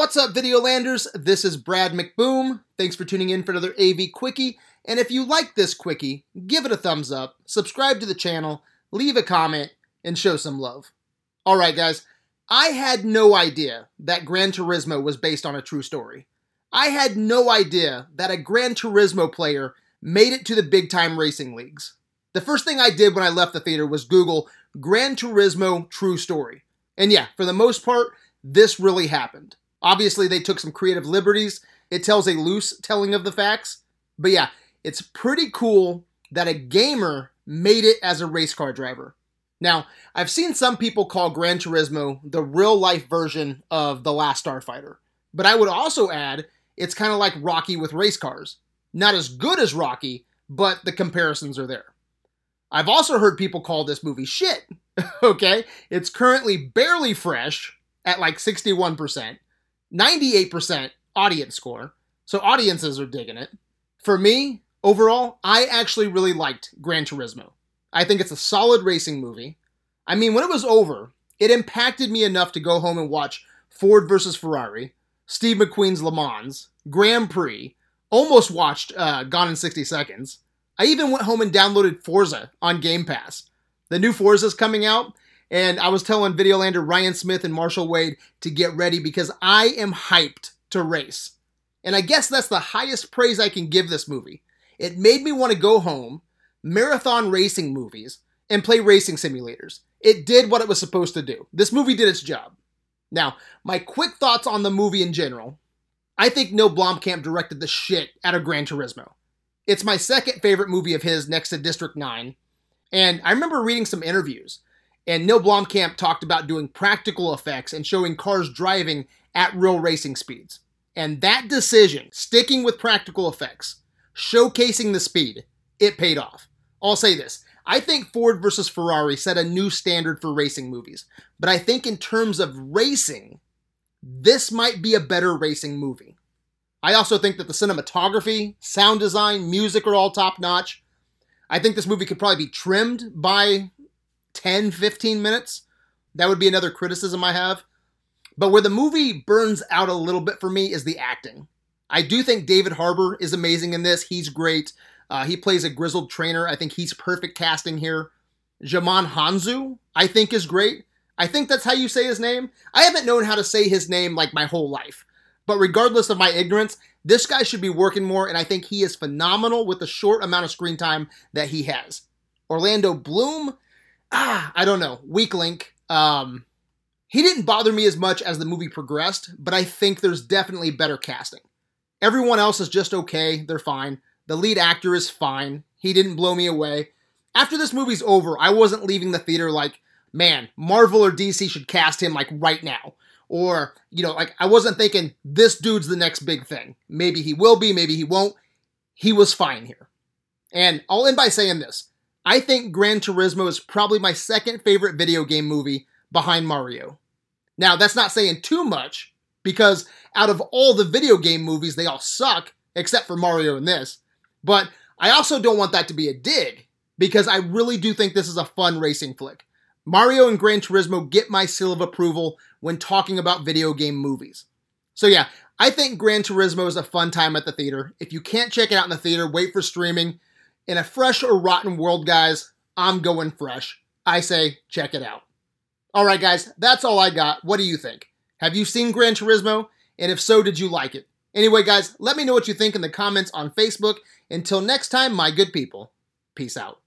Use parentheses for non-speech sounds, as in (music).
What's up, Videolanders? This is Brad McBoom. Thanks for tuning in for another AV Quickie. And if you like this Quickie, give it a thumbs up, subscribe to the channel, leave a comment, and show some love. Alright, guys, I had no idea that Gran Turismo was based on a true story. I had no idea that a Gran Turismo player made it to the big time racing leagues. The first thing I did when I left the theater was Google Gran Turismo true story. And yeah, for the most part, this really happened. Obviously, they took some creative liberties. It tells a loose telling of the facts. But yeah, it's pretty cool that a gamer made it as a race car driver. Now, I've seen some people call Gran Turismo the real life version of The Last Starfighter. But I would also add it's kind of like Rocky with race cars. Not as good as Rocky, but the comparisons are there. I've also heard people call this movie shit. (laughs) okay? It's currently barely fresh at like 61%, 98% audience score. So audiences are digging it. For me, overall, I actually really liked Gran Turismo. I think it's a solid racing movie. I mean, when it was over, it impacted me enough to go home and watch Ford versus Ferrari, Steve McQueen's Le Mans, Grand Prix, almost watched uh, Gone in 60 Seconds. I even went home and downloaded Forza on Game Pass. The new Forza's coming out, and I was telling Videolander Ryan Smith and Marshall Wade to get ready because I am hyped to race. And I guess that's the highest praise I can give this movie. It made me want to go home, marathon racing movies, and play racing simulators. It did what it was supposed to do. This movie did its job. Now, my quick thoughts on the movie in general. I think Neil Blomkamp directed the shit out of Gran Turismo. It's my second favorite movie of his next to District 9. And I remember reading some interviews, and Neil Blomkamp talked about doing practical effects and showing cars driving at real racing speeds. And that decision, sticking with practical effects, showcasing the speed, it paid off. I'll say this. I think Ford versus Ferrari set a new standard for racing movies. But I think in terms of racing, this might be a better racing movie. I also think that the cinematography, sound design, music are all top notch. I think this movie could probably be trimmed by 10, 15 minutes. That would be another criticism I have. But where the movie burns out a little bit for me is the acting. I do think David Harbour is amazing in this. He's great. Uh, he plays a grizzled trainer. I think he's perfect casting here. Djimon Hounsou, I think, is great. I think that's how you say his name. I haven't known how to say his name like my whole life. But regardless of my ignorance, this guy should be working more, and I think he is phenomenal with the short amount of screen time that he has. Orlando Bloom, ah, I don't know, weak link. Um, he didn't bother me as much as the movie progressed, but I think there's definitely better casting. Everyone else is just okay, they're fine. The lead actor is fine. He didn't blow me away. After this movie's over, I wasn't leaving the theater like, man, Marvel or DC should cast him like right now. Or, you know, like I wasn't thinking this dude's the next big thing. Maybe he will be, maybe he won't. He was fine here. And I'll end by saying this. I think Gran Turismo is probably my second favorite video game movie behind Mario. Now, that's not saying too much because out of all the video game movies, they all suck except for Mario and this. But I also don't want that to be a dig because I really do think this is a fun racing flick. Mario and Gran Turismo get my seal of approval when talking about video game movies. So yeah, I think Gran Turismo is a fun time at the theater. If you can't check it out in the theater, wait for streaming. In a fresh or rotten world, guys, I'm going fresh. I say check it out. All right, guys, that's all I got. What do you think? Have you seen Gran Turismo? And if so, did you like it? Anyway, guys, let me know what you think in the comments on Facebook. Until next time, my good people, peace out.